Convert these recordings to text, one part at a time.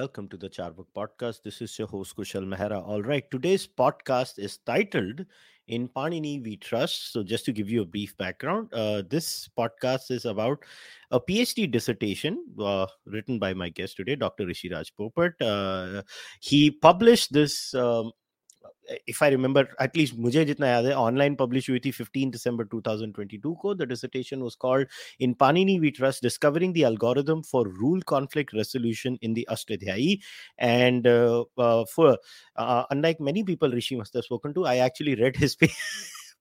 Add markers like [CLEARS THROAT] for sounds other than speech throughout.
Welcome to the Charvak podcast. This is your host, Kushal Mehra. All right, today's podcast is titled In Panini We Trust. So, just to give you a brief background, uh, this podcast is about a PhD dissertation uh, written by my guest today, Dr. Rishi Rajpopat. Uh, he published this um, if I remember, at least मुझे जितना याद है online publish हुई थी 15 दिसंबर 2022 को the dissertation was called in Panini we trust discovering the algorithm for rule conflict resolution in the Ashtadhyayi and uh, uh, for uh, unlike many people rishi must have spoken to i actually read his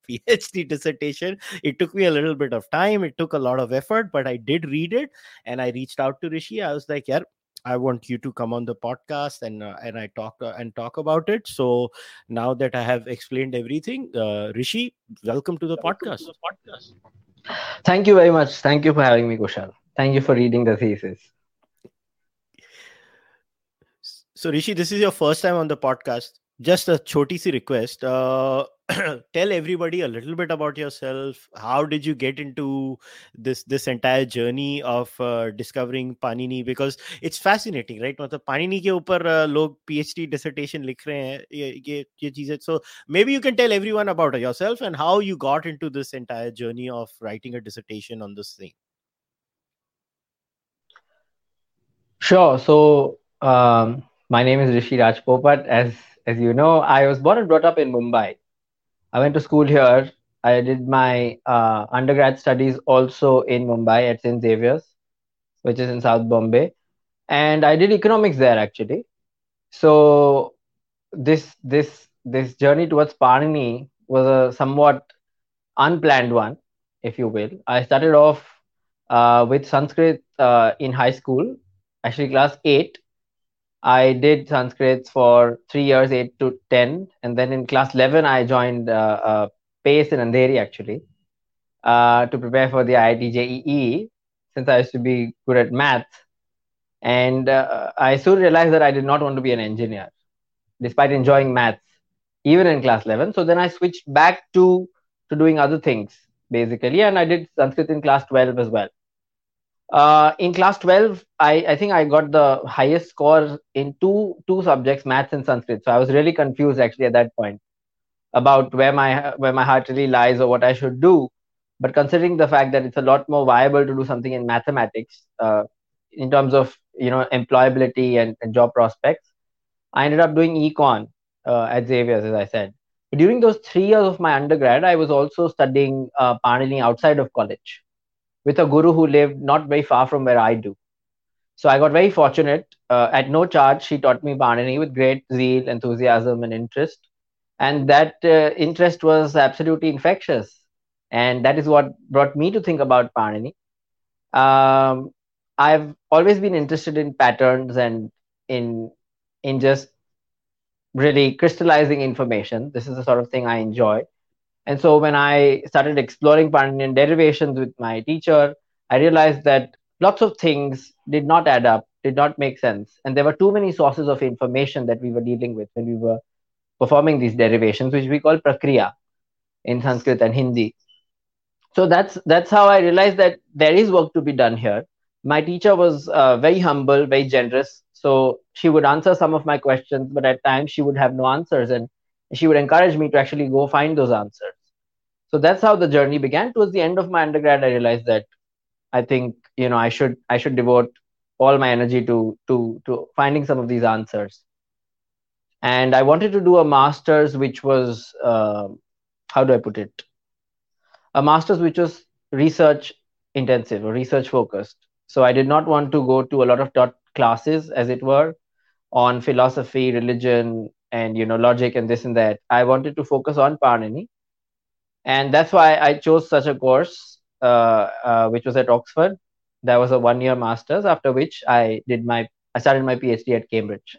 PhD dissertation. It took me a little bit of time. It took a lot of effort, but I did read it and I reached out to Rishi. I was like, yeah, I want you to come on the podcast and uh, and I talk uh, and talk about it. So now that I have explained everything, uh, Rishi, welcome to the welcome podcast. To the podcast. Thank you very much. Thank you for having me, Kushal. Thank you for reading the thesis. So Rishi, this is your first time on the podcast. Just a choti si request. [CLEARS THROAT] Uh, tell everybody a little bit about yourself how did you get into this this entire journey of uh, discovering panini because it's fascinating right मतलब panini के ऊपर uh, लोग phd dissertation लिख रहे हैं ये ये ये चीजें so maybe you can tell everyone about yourself and how you got into this entire journey of writing a dissertation on this thing sure so um, my name is rishi rajpopat as as you know i was born and brought up in mumbai I went to school here. I did my uh, undergrad studies also in Mumbai at St. Xavier's, which is in South Bombay, and I did economics there actually. So this this this journey towards Panini was a somewhat unplanned one, if you will. I started off uh, with Sanskrit uh, in high school, actually class eight, I did Sanskrit for three years, eight to 10. And then in class 11, I joined uh, uh, PACE in Andheri actually uh, to prepare for the IIT JEE since I used to be good at math. And uh, I soon realized that I did not want to be an engineer despite enjoying maths, even in class 11. So then I switched back to, to doing other things basically. And I did Sanskrit in class 12 as well. Uh, in class 12, I, I think I got the highest score in two two subjects, maths and Sanskrit. So I was really confused actually at that point about where my where my heart really lies or what I should do. But considering the fact that it's a lot more viable to do something in mathematics uh, in terms of you know employability and, and job prospects, I ended up doing econ uh, at Xavier's, as I said. During those three years of my undergrad, I was also studying uh, Panini outside of college with a guru who lived not very far from where I do. So I got very fortunate. Uh, at no charge, she taught me Panini with great zeal, enthusiasm, and interest. And that uh, interest was absolutely infectious. And that is what brought me to think about Panini. Um, I've always been interested in patterns and in in just really crystallizing information. This is the sort of thing I enjoy. And so when I started exploring Paninian derivations with my teacher, I realized that lots of things did not add up, did not make sense. And there were too many sources of information that we were dealing with when we were performing these derivations, which we call prakriya in Sanskrit and Hindi. So that's that's how I realized that there is work to be done here. My teacher was uh, very humble, very generous. So she would answer some of my questions, but at times she would have no answers, and she would encourage me to actually go find those answers so that's how the journey began. Towards the end of my undergrad i realized that i think you know i should i should devote all my energy to to to finding some of these answers. And i wanted to do a masters which was uh, how do i put it? A masters which was research intensive or research focused. So i did not want to go to a lot of taught classes as it were on philosophy religion and you know logic and this and that. I wanted to focus on panini and that's why I chose such a course, uh, uh, which was at Oxford. That was a one-year master's. After which I did my I started my PhD at Cambridge.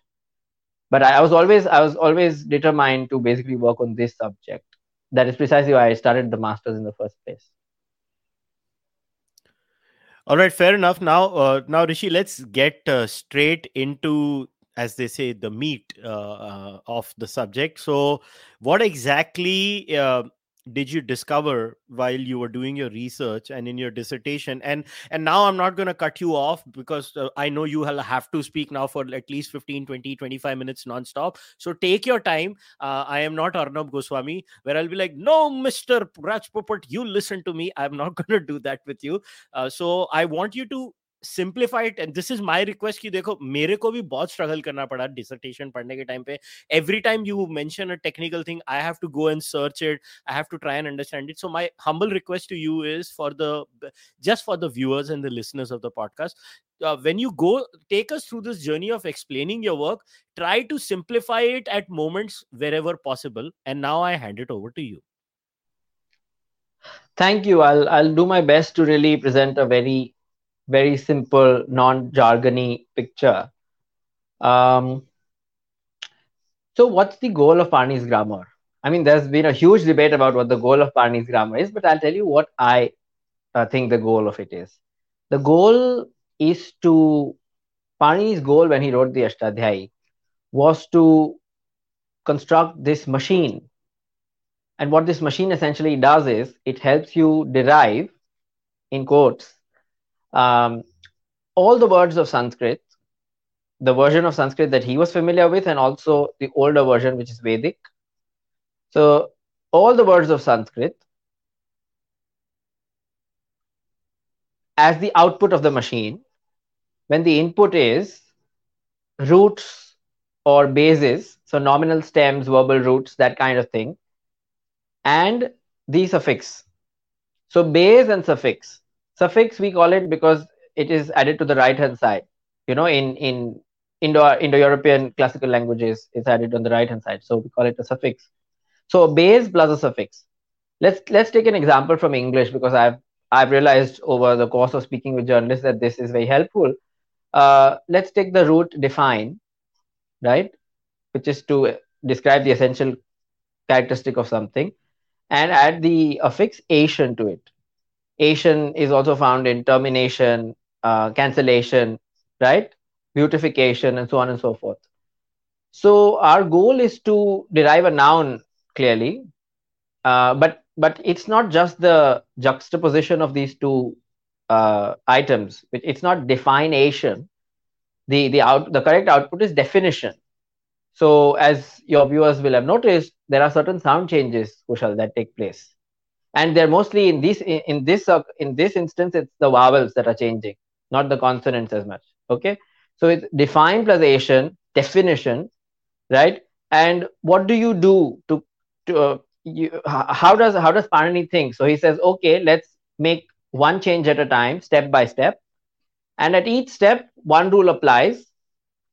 But I, I was always I was always determined to basically work on this subject. That is precisely why I started the master's in the first place. All right, fair enough. Now, uh, now Rishi, let's get uh, straight into as they say the meat uh, uh, of the subject so what exactly did you discover while you were doing your research and in your dissertation? And and now i'm not going to cut you off because uh, i know you have to speak now for at least 15 20 25 minutes non-stop. So take your time. Uh, i am not arnab goswami where i'll be like no mr Rajpopat you listen to me. I'm not [LAUGHS] going to do that with you. Uh, so i want you to simplified and this is my request की देखो, मेरे को भी बहुत struggle करना पड़ा dissertation पढ़ने के टाइम पे। एवरी टाइम यू मैं technical thing I have to go and search it I have to try and understand it so my humble request to you is for the just for the viewers and the listeners of the podcast when you go take us through this journey of explaining your work try to simplify it at moments wherever possible and now I hand it over to you thank you. I'll i'll do my best to really present a very very simple, non-jargony picture. Um, so what's the goal of Panini's grammar? I mean, there's been a huge debate about what the goal of Panini's grammar is, but I'll tell you what I uh, think the goal of it is. The goal is to, Panini's goal when he wrote the Ashtadhyayi was to construct this machine. And what this machine essentially does is it helps you derive, in quotes, um, all the words of Sanskrit, the version of Sanskrit that he was familiar with, and also the older version, which is Vedic. So, all the words of Sanskrit as the output of the machine, when the input is roots or bases, so nominal stems, verbal roots, that kind of thing, and the suffix. So, base and suffix suffix we call it because it is added to the right hand side. You know in in indo indo european classical languages it's added on the right hand side. So we call it a suffix. So base plus a suffix. Let's let's take an example from english because i've i've realized over the course of speaking with journalists that this is very helpful. Uh, let's take the root define right? Which is to describe the essential characteristic of something and add the affix ation to it Ation is also found in termination, uh, cancellation, right? Beautification, and so on and so forth. So our goal is to derive a noun clearly, uh, but but it's not just the juxtaposition of these two uh, items. It's not defination. The the out the correct output is definition. So as your viewers will have noticed, there are certain sound changes, Kushal, that take place and they're mostly in this in this uh, in this instance it's the vowels that are changing not the consonants as much okay? So it's define plus ation definition right? And what do you do to to uh, you, how does how does Panini think? So he says okay let's make one change at a time step by step. And at each step one rule applies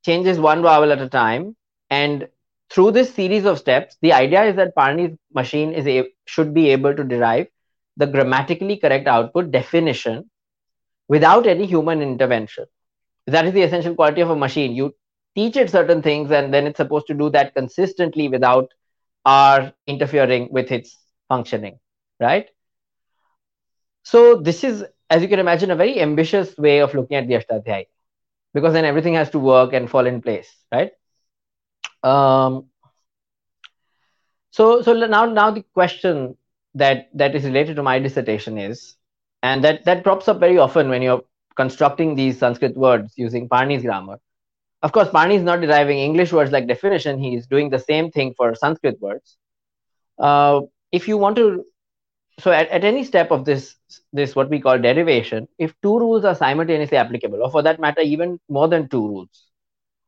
changes one vowel at a time and through this series of steps, the idea is that Panini's machine is a, should be able to derive the grammatically correct output definition without any human intervention. That is the essential quality of a machine. You teach it certain things, and then it's supposed to do that consistently without our interfering with its functioning, right? So this is, as you can imagine, a very ambitious way of looking at the Ashtadhyayi, because then everything has to work and fall in place, right? Um, so so now now the question that that is related to my dissertation is, and that that props up very often when you're constructing these Sanskrit words using Panini's grammar. Of course, Panini is not deriving English words like definition. He is doing the same thing for Sanskrit words. Uh, if you want to, so at, at any step of this this what we call derivation, if two rules are simultaneously applicable, or for that matter, even more than two rules,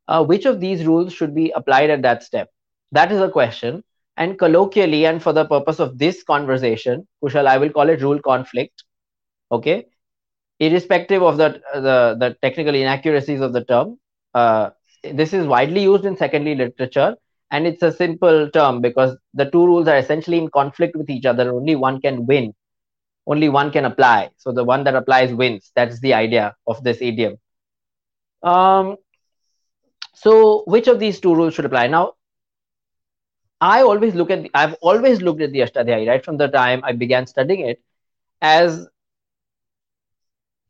uh, which of these rules should be applied at that step? That is a question. And colloquially, and for the purpose of this conversation, Kushal, I will call it rule conflict. Okay. Irrespective of the, the, the technical inaccuracies of the term, uh, this is widely used in secondary literature. And it's a simple term because the two rules are essentially in conflict with each other. Only one can win, only one can apply. So the one that applies wins. That's the idea of this idiom. Um, so which of these two rules should apply? Now, I always look at, I've always looked at the Ashtadhyayi, right from the time I began studying it, as,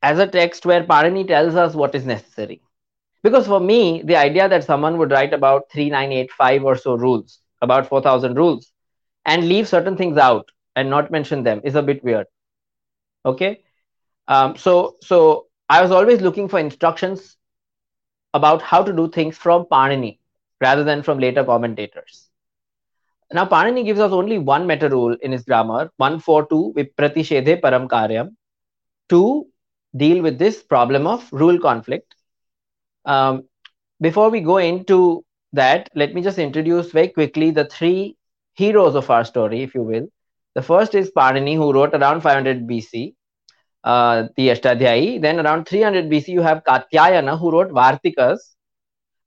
as a text where Panini tells us what is necessary. Because for me, the idea that someone would write about 3985 or so rules, about 4000 rules, and leave certain things out, and not mention them is a bit weird. Okay. Um, so, so I was always looking for instructions about how to do things from Panini rather than from later commentators. Now, Panini gives us only one meta rule in his grammar, 142 Vipratishedhe Param Karyam, to deal with this problem of rule conflict. Um, before we go into that, let me just introduce very quickly the three heroes of our story, if you will. The first is Panini, who wrote around 500 BC, the Ashtadhyayi. Then around 300 BC, you have Katyayana, who wrote Vartikas,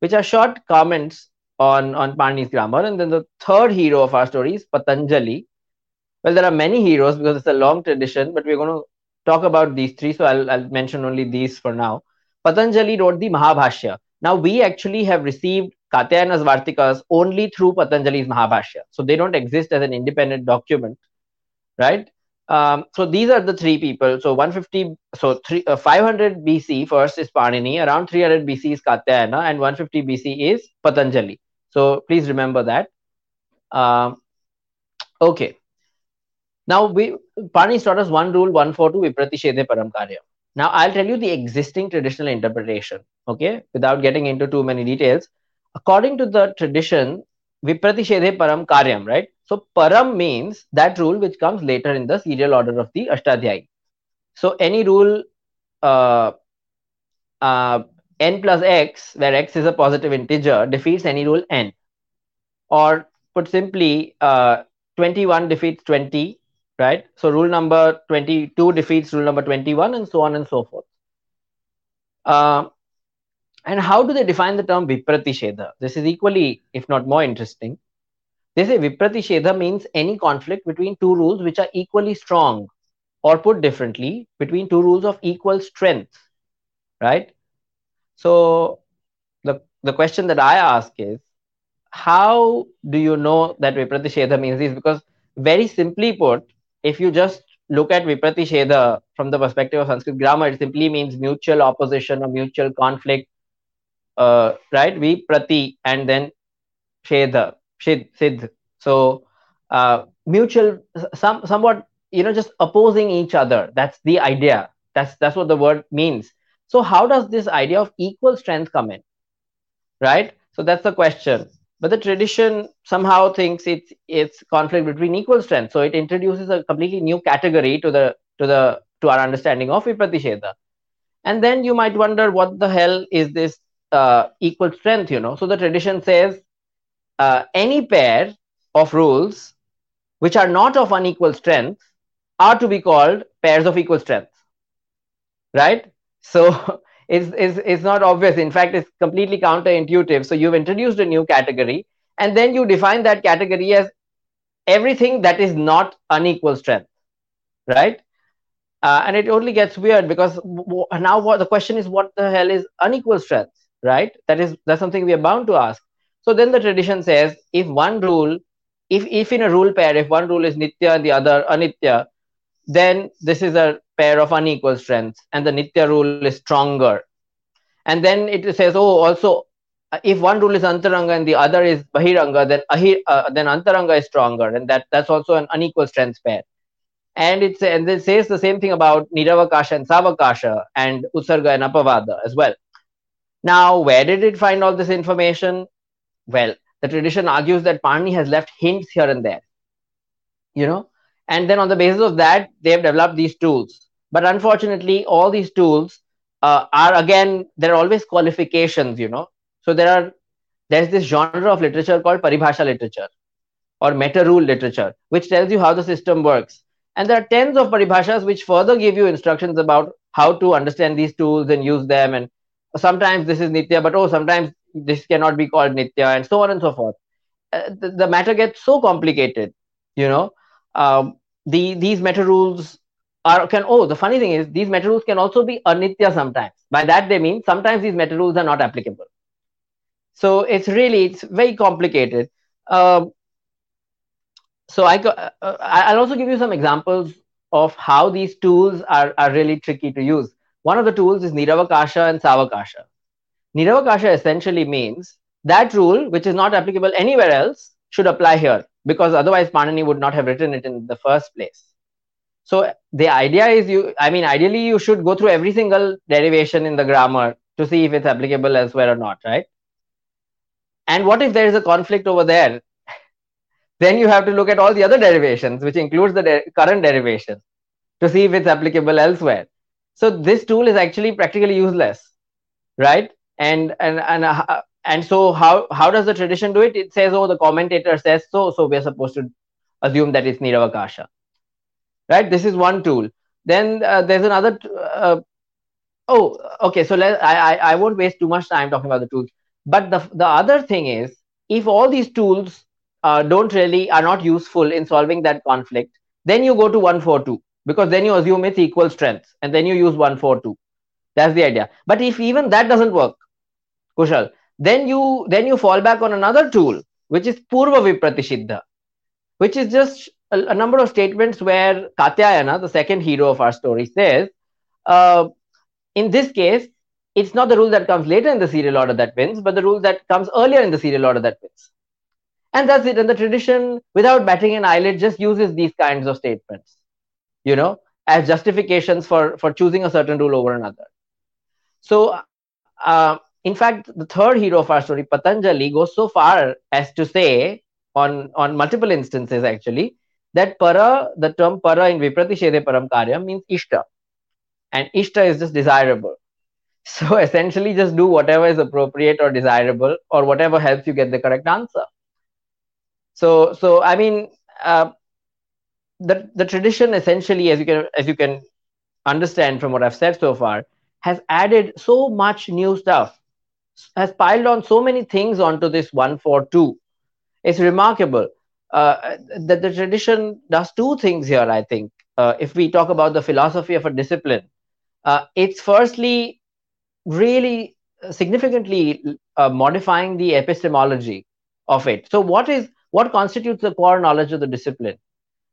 which are short comments on, on Panini's grammar. And then the third hero of our story is Patanjali. Well, there are many heroes because it's a long tradition, but we're going to talk about these three. So I'll, I'll mention only these for now. Patanjali wrote the Mahabhashya. Now, we actually have received Katyayana's Vartikas only through Patanjali's Mahabhashya. So they don't exist as an independent document, right? Um, so these are the three people. So 150, so three, uh, 500 BC first is Panini, around 300 BC is Katyayana, and 150 BC is Patanjali. So please remember that. Um, okay. Now we Panini taught us one rule, one four two vipratishedhe param karya. Now I'll tell you the existing traditional interpretation, okay, without getting into too many details. According to the tradition, vipratishedhe param karyam, right? So param means that rule which comes later in the serial order of the Ashtadhyayi. So any rule uh, uh, n plus x, where x is a positive integer, defeats any rule n. Or put simply, uh, 21 defeats 20, right? So rule number 22 defeats rule number 21 and so on and so forth. And how do they define the term Vipratishedha? This is equally, if not more interesting. They say Vipratishedha means any conflict between two rules which are equally strong, or put differently, between two rules of equal strength, right? So the, the question that I ask is, how do you know that Vipratishedha means this? Because very simply put, if you just look at Vipratishedha from the perspective of Sanskrit grammar, it simply means mutual opposition or mutual conflict, uh, right? Viprati and then Shedha Siddh. So uh, mutual, some somewhat, you know, just opposing each other. That's the idea. That's that's what the word means. So how does this idea of equal strength come in? Right. So that's the question. But the tradition somehow thinks it's it's conflict between equal strength. So it introduces a completely new category to the to the to our understanding of Vipratishedha. And then you might wonder what the hell is this uh, equal strength, you know? So the tradition says uh, any pair of rules which are not of unequal strength are to be called pairs of equal strength right? So [LAUGHS] it's, it's, it's not obvious. In fact it's completely counterintuitive. So you've introduced a new category and then you define that category as everything that is not unequal strength right? Uh, and it only gets weird because now what the question is what the hell is unequal strength right that is that's something we are bound to ask so then the tradition says if one rule, if, if in a rule pair, if one rule is nitya and the other anitya, then this is a pair of unequal strengths and the nitya rule is stronger. And then it says, oh, also, if one rule is antaranga and the other is bahiranga, then, ahir, uh, then antaranga is stronger. And that, that's also an unequal strength pair. And, it's, and it says the same thing about niravakasha and savakasha and utsarga and apavada as well. Now, where did it find all this information? well. The tradition argues that Panini has left hints here and there, you know, and then on the basis of that, they have developed these tools. But unfortunately, all these tools uh, are again there are always qualifications, you know. So there are there's this genre of literature called paribhasha literature or meta rule literature, which tells you how the system works. And there are tens of paribhashas which further give you instructions about how to understand these tools and use them. And sometimes this is nitya, but oh, sometimes this cannot be called nitya and so on and so forth. Uh, the, the, matter gets so complicated you know. Um, the these meta rules are can oh the funny thing is these meta rules can also be anitya sometimes. By that they mean sometimes these meta rules are not applicable. So it's really it's very complicated. Um, so I, uh, i'll also give you some examples of how these tools are, are really tricky to use one of the tools is niravakasha and savakasha Niravakasha essentially means that rule, which is not applicable anywhere else, should apply here. because otherwise Panini would not have written it in the first place. So the idea is you, I mean, ideally you should go through every single derivation in the grammar to see if it's applicable elsewhere or not, right? And what if there is a conflict over there? [LAUGHS] then you have to look at all the other derivations, which includes the de- current derivation to see if it's applicable elsewhere. So this tool is actually practically useless, right? And and and uh, and so how how does the tradition do it? It says, oh, the commentator says so, so we're supposed to assume that it's Niravakasha. Right? This is one tool. Then uh, there's another uh, oh okay so let I, I i won't waste too much time talking about the tools. But the the other thing is if all these tools uh, don't really are not useful in solving that conflict then you go to 142 because then you assume it's equal strength and then you use 142 that's the idea but if even that doesn't work kushal then you then you fall back on another tool which is purva vipratisiddha which is just a, a, number of statements where Katyayana, the second hero of our story, says, uh, in this case, it's not the rule that comes later in the serial order that wins, but the rule that comes earlier in the serial order that wins. And that's it. And the tradition, without batting an eyelid, just uses these kinds of statements, you know, as justifications for, for choosing a certain rule over another. So, uh, in fact, the third hero of our story, Patanjali, goes so far as to say, on, on multiple instances actually, that para, the term para in Vipratishedhe Param Karya means ishta. And ishta is just desirable. [LAUGHS] So essentially, just do whatever is appropriate or desirable or whatever helps you get the correct answer. So, so I mean, uh, the the tradition essentially, as you can as you can understand from what I've said so far, has added so much new stuff, has piled on so many things onto this one four two. It's remarkable uh, that the tradition does two things here, I think. Uh, if we talk about the philosophy of a discipline, uh, it's firstly really significantly uh, modifying the epistemology of it. So, what is what constitutes the core knowledge of the discipline,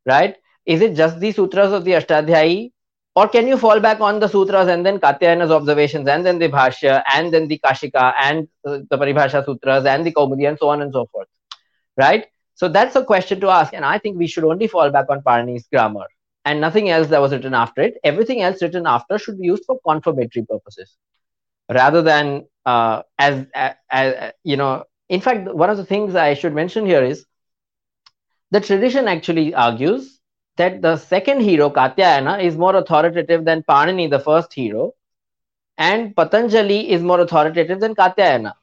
right? Is it just the sutras of the Ashtadhyayi, or can you fall back on the sutras and then Katyayana's observations and then the Bhashya and then the Kashika and uh, the Paribhasha sutras and the Kaumudi and so on and so forth, right? So that's a question to ask. And I think we should only fall back on Panini's grammar and nothing else that was written after it. Everything else written after should be used for confirmatory purposes rather than uh, as, as, as, you know. In fact, one of the things I should mention here is the tradition actually argues that the second hero, Katyayana, is more authoritative than Panini, the first hero, and Patanjali is more authoritative than Katyayana.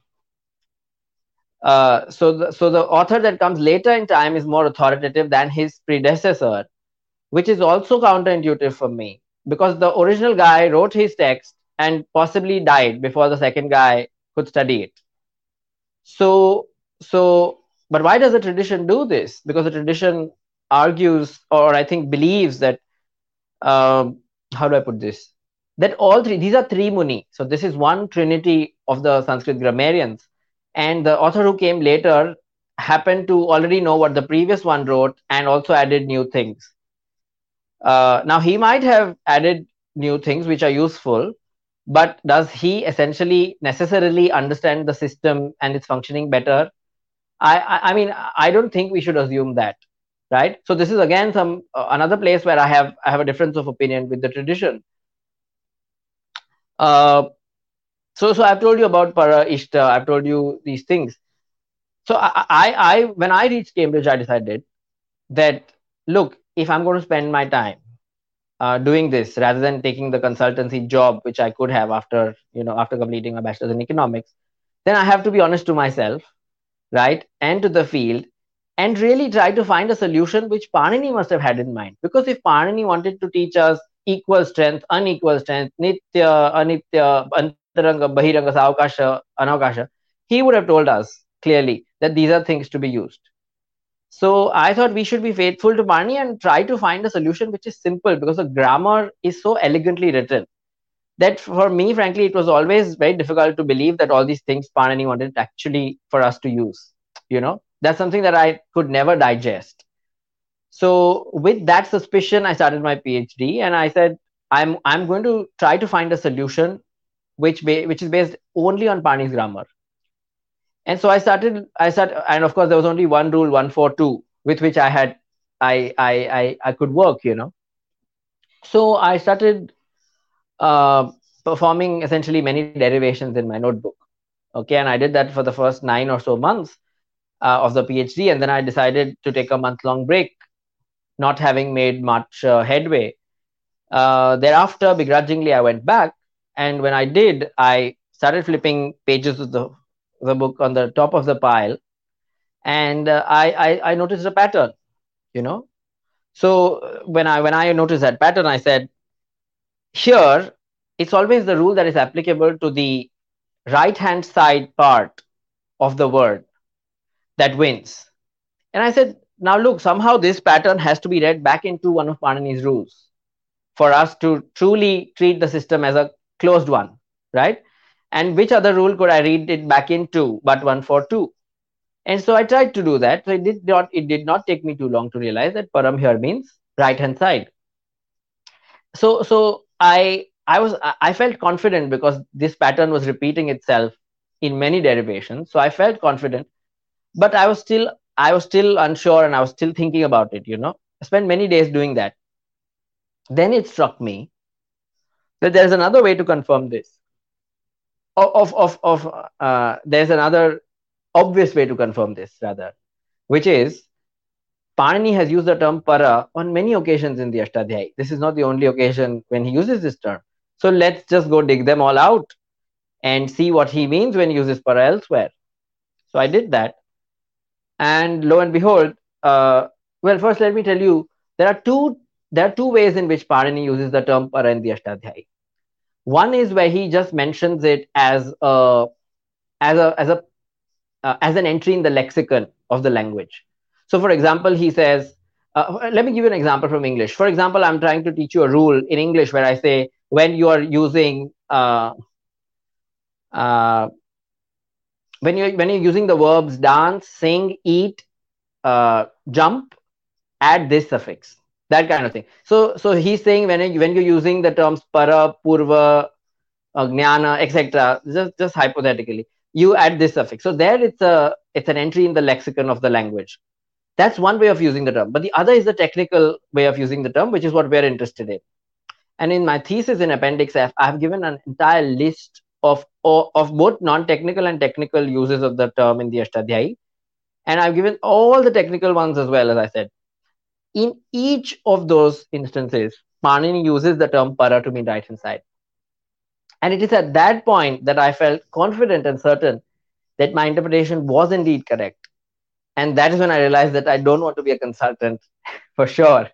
Uh, so, the, so the author that comes later in time is more authoritative than his predecessor, which is also counterintuitive for me because the original guy wrote his text and possibly died before the second guy could study it. So, so, but why does the tradition do this? Because the tradition argues, or I think believes that, um, how do I put this? That all three, these are three muni. So this is one trinity of the Sanskrit grammarians and the author who came later happened to already know what the previous one wrote and also added new things uh, now he might have added new things which are useful but does he essentially necessarily understand the system and its functioning better I, I, mean i don't think we should assume that right? So this is again some uh, another place where i have i have a difference of opinion with the tradition. Uh, so so i've told you about para ishta i've told you these things. So I, I i when i reached cambridge i decided that look if i'm going to spend my time uh, doing this rather than taking the consultancy job which i could have after you know after completing my bachelor's in economics then i have to be honest to myself right and to the field and really try to find a solution which Panini must have had in mind. Because if Panini wanted to teach us equal strength, unequal strength, nitya, anitya, Antaranga, Bahiranga, Savakasha, Anavakasha, he would have told us clearly that these are things to be used. So I thought we should be faithful to Panini and try to find a solution which is simple because the grammar is so elegantly written that for me, frankly, it was always very difficult to believe that all these things Panini wanted actually for us to use. You know, that's something that I could never digest. So with that suspicion, I started my PhD and I said, I'm I'm going to try to find a solution which ba- which is based only on Panini's grammar. And so I started, I started, and of course there was only one rule, one four two, with which I had I I I, I could work, you know. So I started uh, performing essentially many derivations in my notebook. Okay, and I did that for the first nine or so months uh, of the PhD, and then I decided to take a month long break, not having made much uh, headway. Uh, thereafter, begrudgingly, I went back, and when I did, I started flipping pages of the the book on the top of the pile, and uh, I, I I noticed a pattern, you know. So when I when I noticed that pattern, I said, here it's always the rule that is applicable to the right hand side part of the word that wins. And I said, now look, somehow this pattern has to be read back into one of Panini's rules for us to truly treat the system as a closed one, right? And which other rule could I read it back into but one for two? And so I tried to do that. So it did not it did not take me too long to realize that param here means right hand side. So so I I was I felt confident because this pattern was repeating itself in many derivations. So I felt confident, but I was still I was still unsure and I was still thinking about it. You know, I spent many days doing that. Then it struck me that there is another way to confirm this. Of of of uh, there's another obvious way to confirm this rather, which is Panini has used the term para on many occasions in the Ashtadhyayi. This is not the only occasion when he uses this term. So let's just go dig them all out and see what he means when he uses para elsewhere. So I did that. And lo and behold, uh, well, first let me tell you, there are two there are two ways in which Panini uses the term para in the Ashtadhyayi. One is where he just mentions it as a as a as a uh, as an entry in the lexicon of the language. So, for example, he says, uh, let me give you an example from English. For example, I'm trying to teach you a rule in English where I say when you are using uh, uh, when you when you're using the verbs dance, sing, eat, uh, jump, add this suffix, that kind of thing. So so he's saying when you, when you're using the terms para, purva, uh, jnana, etc. Just just hypothetically, you add this suffix. So there it's a it's an entry in the lexicon of the language. That's one way of using the term. But the other is the technical way of using the term, which is what we're interested in. And in my thesis in Appendix F, I've given an entire list of, of both non-technical and technical uses of the term in the Ashtadhyayi. And I've given all the technical ones as well, as I said. In each of those instances, Panini uses the term para to mean right hand side. And it is at that point that I felt confident and certain that my interpretation was indeed correct. And that is when I realized that I don't want to be a consultant [LAUGHS] for sure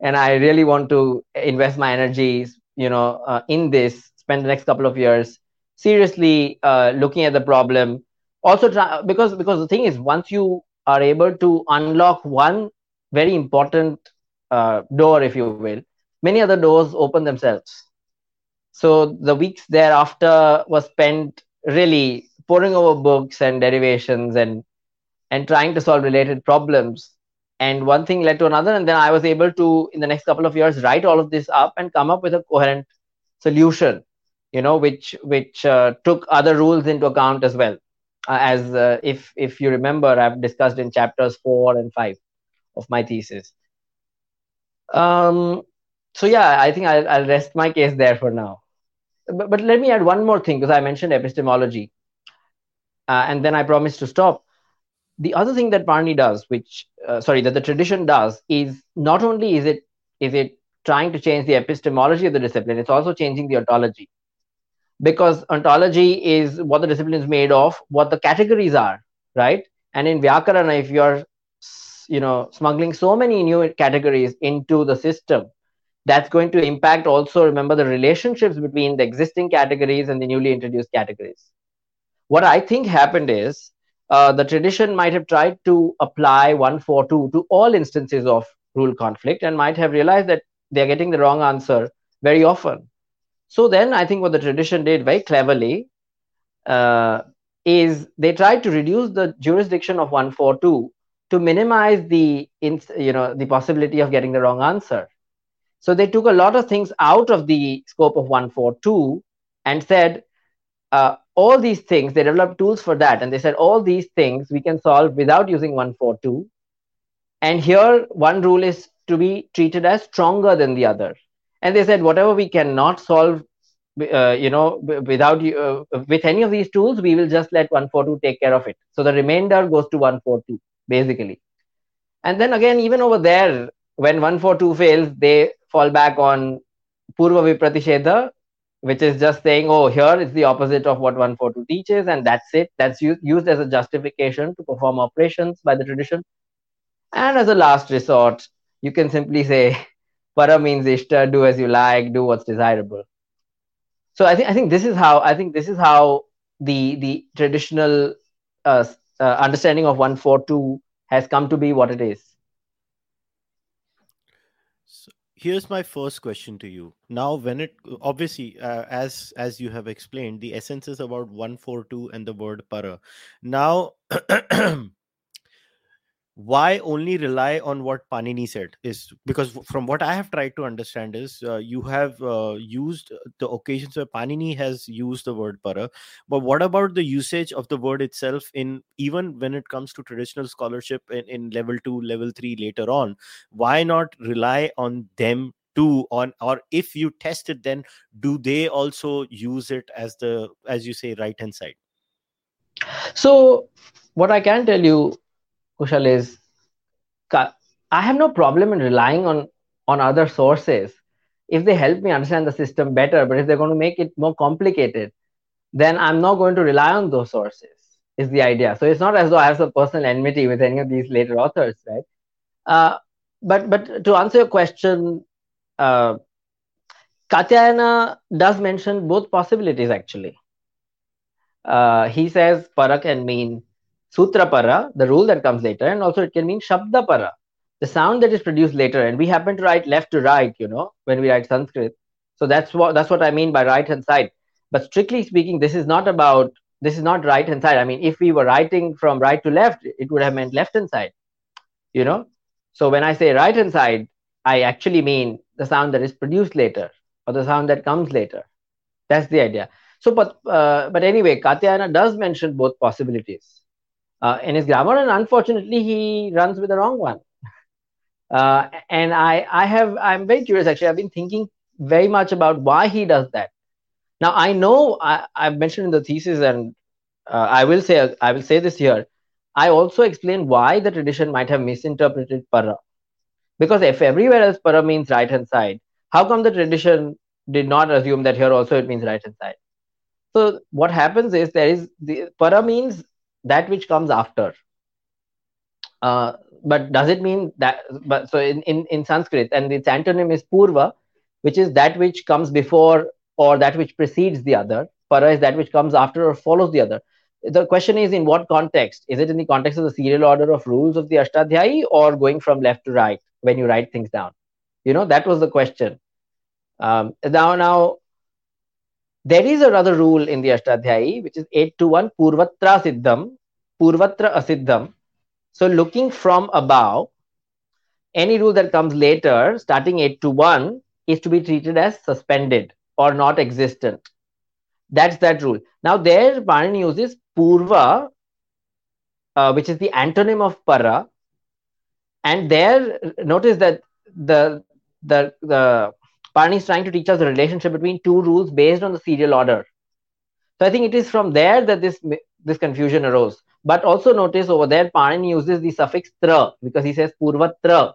and I really want to invest my energies, you know, uh, in this. Spend the next couple of years seriously uh, looking at the problem. Also, try, because because the thing is, once you are able to unlock one very important uh, door, if you will, many other doors open themselves. So the weeks thereafter was spent really poring over books and derivations and and trying to solve related problems. And one thing led to another and then i was able to in the next couple of years write all of this up and come up with a coherent solution you know which which uh, took other rules into account as well. Uh, as uh, if if you remember i've discussed in chapters 4 and 5 of my thesis. Um so yeah i think i'll, I'll rest my case there for now. But, but let me add one more thing because i mentioned epistemology. Uh, and then i promised to stop the other thing that Panini does, which uh, sorry, that the tradition does, is not only is it is it trying to change the epistemology of the discipline, it's also changing the ontology, because ontology is what the discipline is made of, what the categories are, right? And in Vyakarana, if you're you know smuggling so many new categories into the system, that's going to impact also remember the relationships between the existing categories and the newly introduced categories. What I think happened is uh, the tradition might have tried to apply 142 to all instances of rule conflict and might have realized that they're getting the wrong answer very often. So then I think what the tradition did very cleverly uh, is they tried to reduce the jurisdiction of 142 to minimize the you know the possibility of getting the wrong answer. So they took a lot of things out of the scope of 142 and said uh, all these things, they developed tools for that. And they said all these things we can solve without using 142. and here one rule is to be treated as stronger than the other and they said whatever we cannot solve uh, you know without uh, with any of these tools we will just let 142 take care of it so the remainder goes to 142 basically and then again even over there when 142 fails they fall back on purva vipratishedha which is just saying oh here is the opposite of what 142 teaches and that's it. That's used, used as a justification to perform operations by the tradition. And as a last resort you can simply say [LAUGHS] para means ishta do as you like do what's desirable. So i think i think this is how i think this is how the the traditional uh, uh, understanding of 142 has come to be what it is so here's my first question to you. Now when it obviously uh, as as you have explained the essence is about 142 and the word para. Now [CLEARS THROAT] why only rely on what Panini said is because from what I have tried to understand is uh, you have uh, used the occasions where Panini has used the word para, but what about the usage of the word itself in even when it comes to traditional scholarship in, in level two, level three later on? Why not rely on them too on or if you test it then do they also use it as the as you say right hand side so what i can tell you Kushal, is I have no problem in relying on on other sources if they help me understand the system better. But if they're going to make it more complicated, then I'm not going to rely on those sources. Is the idea. So it's not as though I have some personal enmity with any of these later authors, right? Uh, but but to answer your question, uh, Katyayana does mention both possibilities actually. Uh, he says para can mean sutra para, the rule that comes later, and also it can mean shabda para, the sound that is produced later. And we happen to write left to right, you know, when we write Sanskrit. So that's what that's what I mean by right hand side. But strictly speaking, this is not about this is not right hand side. I mean, if we were writing from right to left, it would have meant left hand side, you know. So when I say right hand side, I actually mean the sound that is produced later or the sound that comes later. That's the idea. So, but uh, but anyway, Katyayana does mention both possibilities uh, in his grammar, and unfortunately, he runs with the wrong one. Uh, and I, I have, I'm very curious. Actually, I've been thinking very much about why he does that. Now, I know I, I've mentioned in the thesis, and uh, I will say, I will say this here. I also explain why the tradition might have misinterpreted para, because if everywhere else para means right hand side, how come the tradition did not assume that here also it means right hand side? So what happens is there is the para means that which comes after. Uh, but does it mean that but so in, in in sanskrit and its antonym is purva which is that which comes before or that which precedes the other. Para is that which comes after or follows the other. The question is in what context? Is it in the context of the serial order of rules of the ashtadhyayi or going from left to right when you write things down? You know that was the question. Um, now now there is another rule in the Ashtadhyayi, which is 8 to 1 Purvatra Siddham, Purvatra Asiddham. So, looking from above, any rule that comes later, starting 8 to 1, is to be treated as suspended or not existent. That's that rule. Now, there Panini uses Purva, uh, which is the antonym of Para. And there, notice that the the the Panini is trying to teach us the relationship between two rules based on the serial order. So I think it is from there that this this confusion arose. But also notice over there, Panini uses the suffix tra because he says purvatra.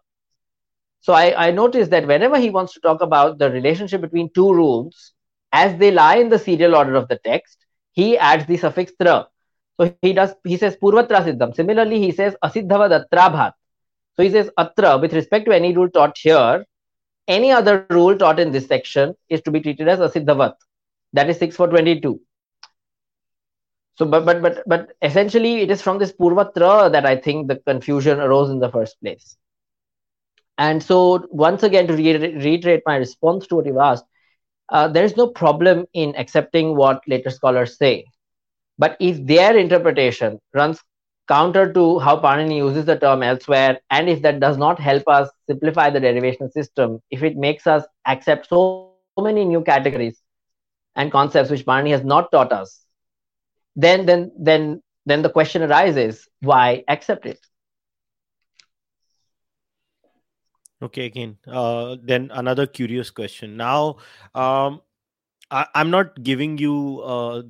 So I, I noticed that whenever he wants to talk about the relationship between two rules as they lie in the serial order of the text, he adds the suffix tra. So he does he says purvatra siddham. Similarly, he says asiddhavad atrabhat. So he says atra with respect to any rule taught here, any other rule taught in this section is to be treated as asiddhavat. That is 6 for 22. So, but, but, but, but essentially it is from this purvatra that I think the confusion arose in the first place. And so once again, to re reiterate my response to what you've asked, uh, there is no problem in accepting what later scholars say. But if their interpretation runs counter to how Panini uses the term elsewhere, and if that does not help us simplify the derivation system, if it makes us accept so, many new categories and concepts which Panini has not taught us, then then then then the question arises: Why accept it? Okay, again, uh, then another curious question. Now, um, I, am not giving you uh,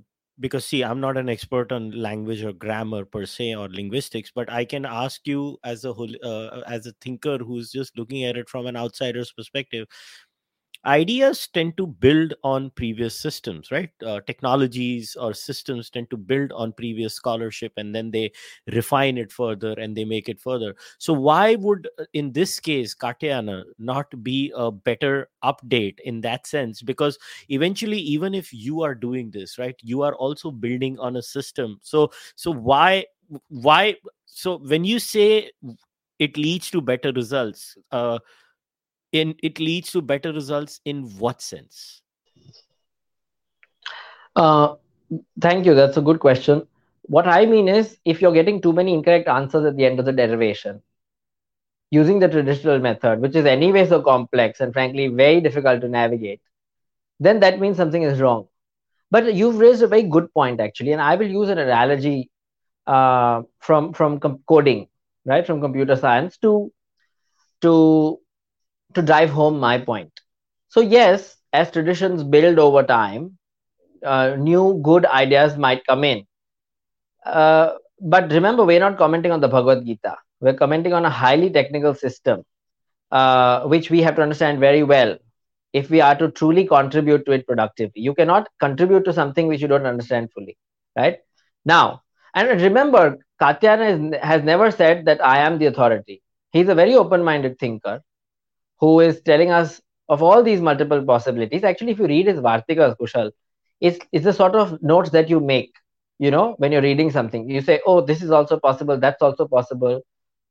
because see, I'm not an expert on language or grammar per se or linguistics, but I can ask you as a whole, uh, as a thinker who's just looking at it from an outsider's perspective ideas tend to build on previous systems right? Uh, technologies or systems tend to build on previous scholarship and then they refine it further and they make it further. So why would uh, in this case katyayana not be a better update in that sense? Because eventually even if you are doing this right you are also building on a system. So so why why so when you say it leads to better results uh, in it leads to better results in what sense? Uh, thank you. That's a good question. What i mean is if you're getting too many incorrect answers at the end of the derivation using the traditional method which is anyway so complex and frankly very difficult to navigate then that means something is wrong. But you've raised a very good point actually and i will use an analogy uh, from from coding right from computer science to to to drive home my point. So, yes, as traditions build over time, uh, new good ideas might come in. Uh, but remember, we're not commenting on the Bhagavad Gita. We're commenting on a highly technical system, uh, which we have to understand very well if we are to truly contribute to it productively. You cannot contribute to something which you don't understand fully, right? Now, and remember, Katyayana has never said that I am the authority. He's a very open minded thinker who is telling us of all these multiple possibilities. Actually, if you read his Vartikas, Kushal, it's, it's the sort of notes that you make, you know, when you're reading something. You say, oh, this is also possible, that's also possible.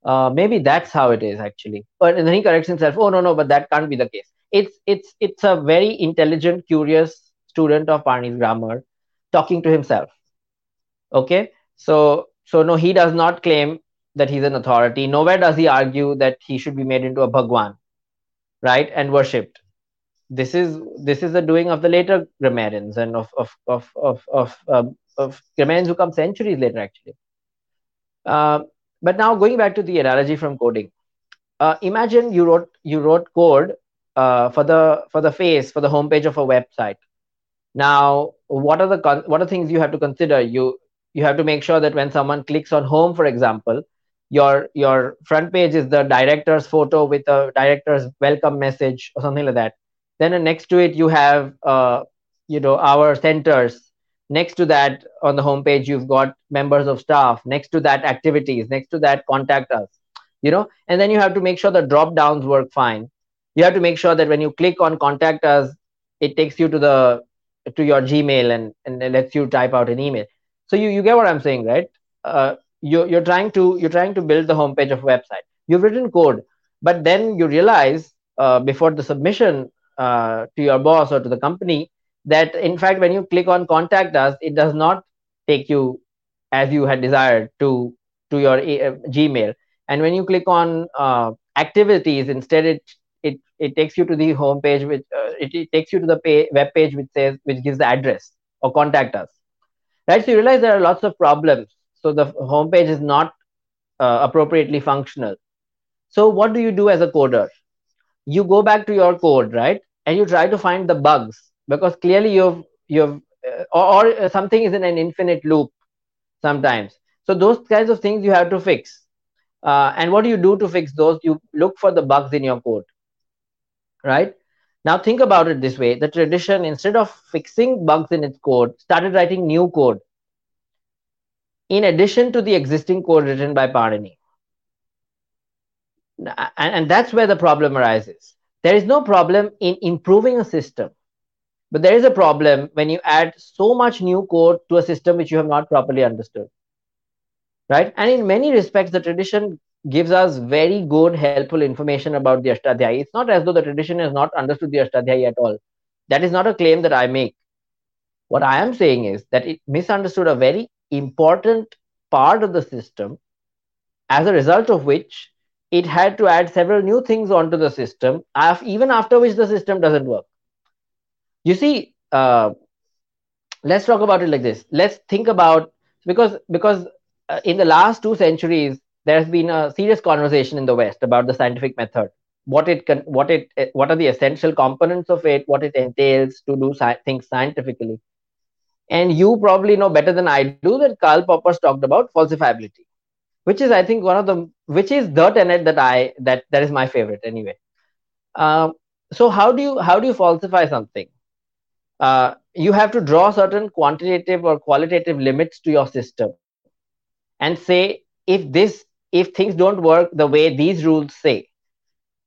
Uh, maybe that's how it is actually. But then he corrects himself, oh, no, no, but that can't be the case. It's, it's, it's a very intelligent, curious student of Panini's grammar talking to himself. Okay. So, so no, he does not claim that he's an authority. Nowhere does he argue that he should be made into a Bhagwan right and worshipped. This is this is the doing of the later grammarians and of of of of of, um, of grammarians who come centuries later actually. Uh, but now going back to the analogy from coding uh, imagine you wrote you wrote code uh, for the for the face for the homepage of a website. Now what are the what are things you have to consider? You you have to make sure that when someone clicks on home for example your your front page is the director's photo with a director's welcome message or something like that. Then next to it you have uh, you know our centers. Next to that on the homepage you've got members of staff. Next to that activities. Next to that contact us. You know? And then you have to make sure the drop downs work fine. You have to make sure that when you click on contact us it takes you to the to your gmail and and lets you type out an email. So you you get what i'm saying right? Uh, you, you're trying to you're trying to build the homepage of a website. You've written code but then you realize uh, before the submission uh, to your boss or to the company that in fact when you click on contact us it does not take you as you had desired to to your uh, gmail. And when you click on uh, activities instead it it it takes you to the homepage which uh, it, it, takes you to the pay, web page which says which gives the address or contact us. Right? So you realize there are lots of problems so the homepage is not uh, appropriately functional. So what do you do as a coder? You go back to your code right? And you try to find the bugs because clearly you've you've uh, or, or, something is in an infinite loop sometimes. So those kinds of things you have to fix. Uh, and what do you do to fix those? You look for the bugs in your code right? Now think about it this way. The tradition instead of fixing bugs in its code started writing new code in addition to the existing code written by Panini. And, and that's where the problem arises. There is no problem in improving a system, but there is a problem when you add so much new code to a system which you have not properly understood. Right? And in many respects, the tradition gives us very good, helpful information about the Ashtadhyayi. It's not as though the tradition has not understood the Ashtadhyayi at all. That is not a claim that I make. What I am saying is that it misunderstood a very important part of the system, as a result of which it had to add several new things onto the system, even after which the system doesn't work. You see, uh, let's talk about it like this. Let's think about because because uh, in the last two centuries there has been a serious conversation in the West about the scientific method, what it can what it what are the essential components of it what it entails to do sci- things scientifically and you probably know better than i do that karl popper's talked about falsifiability which is i think one of the which is the tenet that i that that is my favorite anyway. Um, so how do you how do you falsify something? Uh, you have to draw certain quantitative or qualitative limits to your system and say if this if things don't work the way these rules say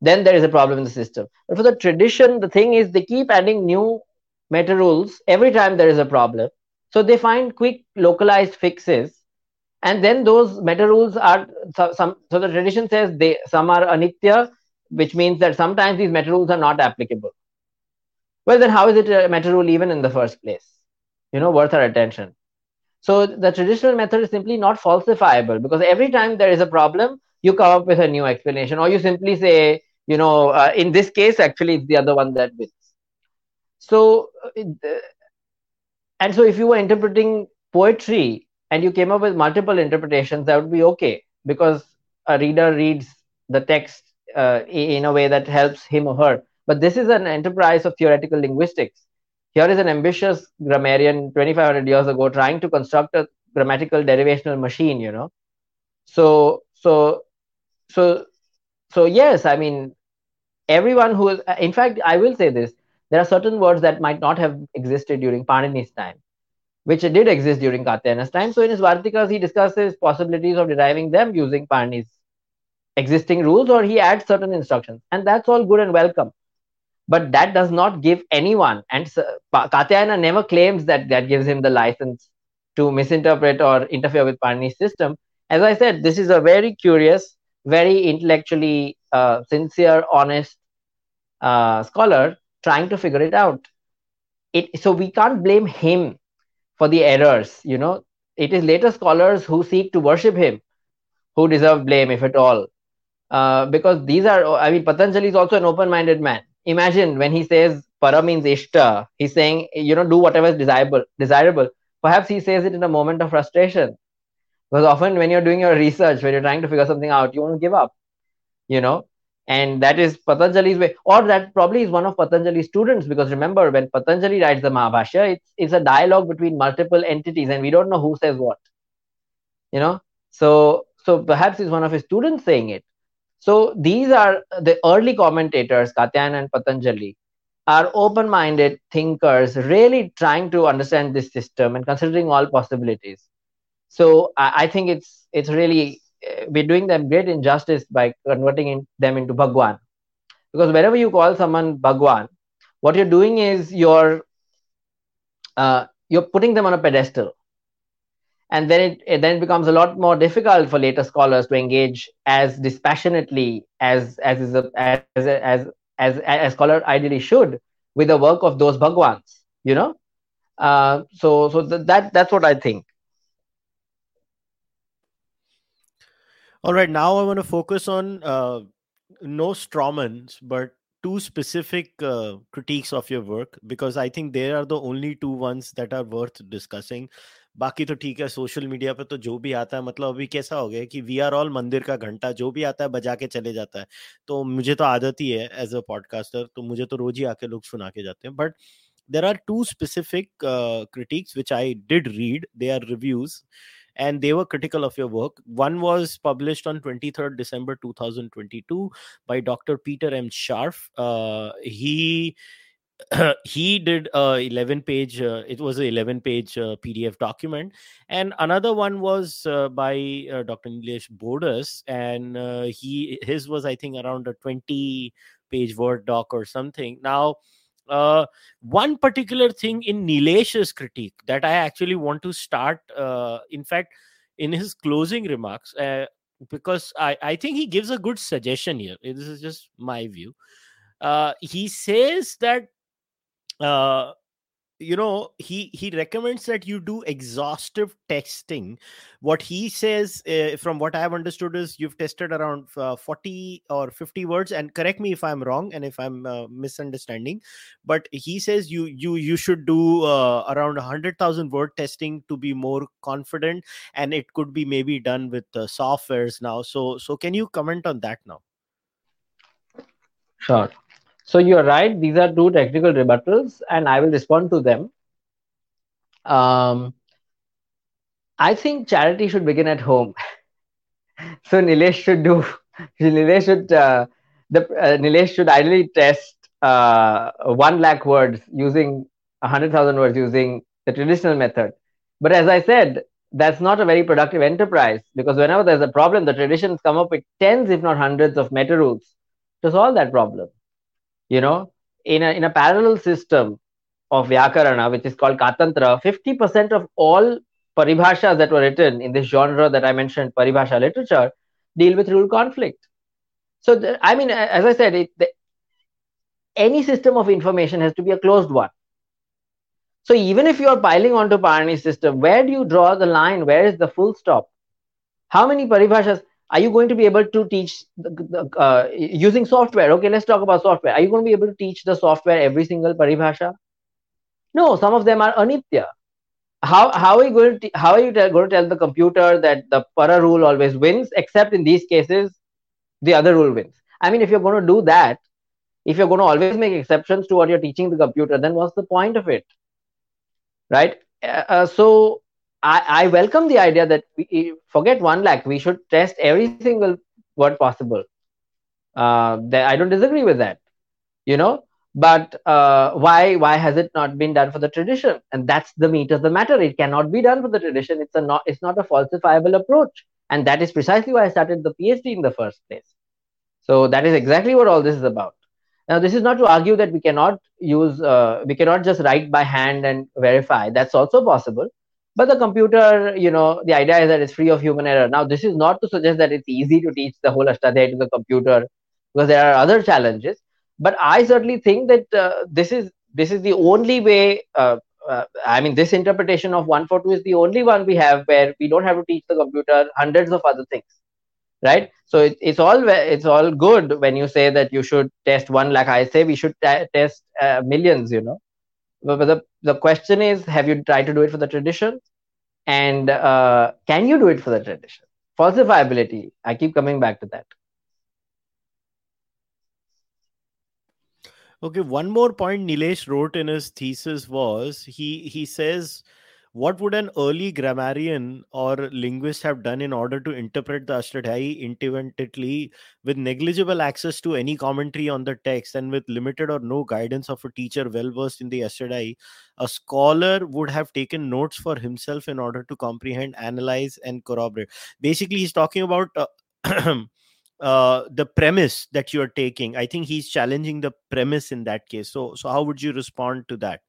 then there is a problem in the system. But for the tradition the thing is they keep adding new meta rules every time there is a problem. So they find quick localized fixes and then those meta rules are so, some so the tradition says they some are anitya which means that sometimes these meta rules are not applicable. Well then how is it a meta rule even in the first place? You know worth our attention. So the traditional method is simply not falsifiable because every time there is a problem you come up with a new explanation or you simply say you know uh, in this case actually it's the other one that so uh, and so if you were interpreting poetry and you came up with multiple interpretations that would be okay because a reader reads the text uh, in a way that helps him or her. But this is an enterprise of theoretical linguistics. Here is an ambitious grammarian 2500 years ago trying to construct a grammatical derivational machine you know. So so so so yes i mean everyone who is in fact i will say this there are certain words that might not have existed during panini's time which did exist during Katyayana's time. So in his Vartikas, he discusses possibilities of deriving them using Panini's existing rules, or he adds certain instructions, and that's all good and welcome. But that does not give anyone, and Katyayana never claims that that gives him the license to misinterpret or interfere with Panini's system. As I said, this is a very curious, very intellectually uh, sincere, honest uh, scholar trying to figure it out. It, so we can't blame him for the errors. You know, it is later scholars who seek to worship him who deserve blame, if at all. Uh, because these are, I mean, Patanjali is also an open minded man. Imagine when he says para means ishta, he's saying, you know, do whatever is desirable. desirable. Perhaps he says it in a moment of frustration. Because often when you're doing your research, when you're trying to figure something out, you want to give up, you know and that is Patanjali's way, or that probably is one of Patanjali's students. Because remember, when Patanjali writes the Mahabhashya, it's it's a dialogue between multiple entities, and we don't know who says what. You know, so so perhaps it's one of his students saying it. So these are the early commentators, Katyayana and Patanjali, are open-minded thinkers, really trying to understand this system and considering all possibilities. So I, I think it's it's really we're doing them great injustice by converting in, them into Bhagwan. Because whenever you call someone Bhagwan, what you're doing is you're uh, you're putting them on a pedestal, and then it, it, then becomes a lot more difficult for later scholars to engage as dispassionately as as is a, as as as as scholar ideally should with the work of those Bhagwans. You know, uh, so so th- that that's what I think. All right, now I want to focus on uh, no strawmans, but two specific uh, critiques of your work because I think they are the only two ones that are worth discussing. बाकी तो ठीक है social media पे तो जो भी आता है मतलब अभी कैसा हो गया कि वी आर ऑल मंदिर का घंटा जो भी आता है बजा के चले जाता है तो मुझे तो आदत ही है एज अ पॉडकास्टर तो मुझे तो रोज ही आके लोग सुना के जाते हैं but there are two specific critics which I did read they are reviews and they were critical of your work. One was published on 23rd December 2022 by Dr. Peter M. Scharf. Uh, he [CLEARS THROAT] he did a 11 page uh, it was an 11 page uh, pdf document and another one was uh, by uh, dr Nilesh bodas and uh, he his was i think around a 20 page word doc or something now uh, one particular thing in Nilesh's critique that I actually want to start, uh, in fact, in his closing remarks, uh, because I, I think he gives a good suggestion here. This is just my view. Uh, he says that uh, you know he he recommends that you do exhaustive testing. What he says uh, from what i have understood is you've tested around uh, 40 or 50 words and correct me if i'm wrong and if i'm uh, misunderstanding but he says you you you should do uh, around 100000 word testing to be more confident and it could be maybe done with softwares now. So so can you comment on that now? Sure. So you're right. These are two technical rebuttals, and I will respond to them. Um, I think charity should begin at home. [LAUGHS] so Nilesh should do. [LAUGHS] Nilesh should uh, the uh, Nilesh should ideally test uh, one lakh words using hundred thousand words using the traditional method. But as I said, that's not a very productive enterprise because whenever there's a problem, the traditions come up with tens, if not hundreds, of meta rules to solve that problem. You know, in a in a parallel system of Vyakarana, which is called Katantra, 50% of all paribhashas that were written in this genre that I mentioned, paribhasha literature, deal with rule conflict. So, I mean, as I said, it, the, any system of information has to be a closed one. So, even if you are piling onto Panini system, where do you draw the line? Where is the full stop? How many paribhashas are you going to be able to teach the, the, uh, using software? Okay, let's talk about software. Are you going to be able to teach the software every single paribhasha? No, some of them are anitya. How, how are you going to how are you going to tell the computer that the para rule always wins, except in these cases the other rule wins. I mean, if you're going to do that, if you're going to always make exceptions to what you're teaching the computer, then what's the point of it? Right? Uh, uh so I, I welcome the idea that we forget one lakh. We should test every single word possible. Uh, that I don't disagree with that. You know, but uh, why why has it not been done for the tradition? And that's the meat of the matter. It cannot be done for the tradition. It's a not it's not a falsifiable approach, and that is precisely why I started the PhD in the first place. So that is exactly what all this is about. Now, this is not to argue that we cannot use, uh, we cannot just write by hand and verify. That's also possible. But the computer, you know, the idea is that it's free of human error. Now, this is not to suggest that it's easy to teach the whole Ashtadhyayi to the computer because there are other challenges. But I certainly think that uh, this is this is the only way. Uh, uh, I mean, this interpretation of 142 is the only one we have where we don't have to teach the computer hundreds of other things right so it, it's all it's all good when you say that you should test one lakh i say we should t- test uh, millions you know but, the, the question is have you tried to do it for the tradition? And uh, can you do it for the tradition? Falsifiability i keep coming back to that. Okay one more point nilesh wrote in his thesis was he he says what would an early grammarian or linguist have done in order to interpret the Ashtadhyayi independently with negligible access to any commentary on the text and with limited or no guidance of a teacher well versed in the Ashtadhyayi? A scholar would have taken notes for himself in order to comprehend, analyze, and corroborate. Basically, he's talking about. Uh, [CLEARS THROAT] uh, the premise that you're taking i think he's challenging the premise in that case so so how would you respond to that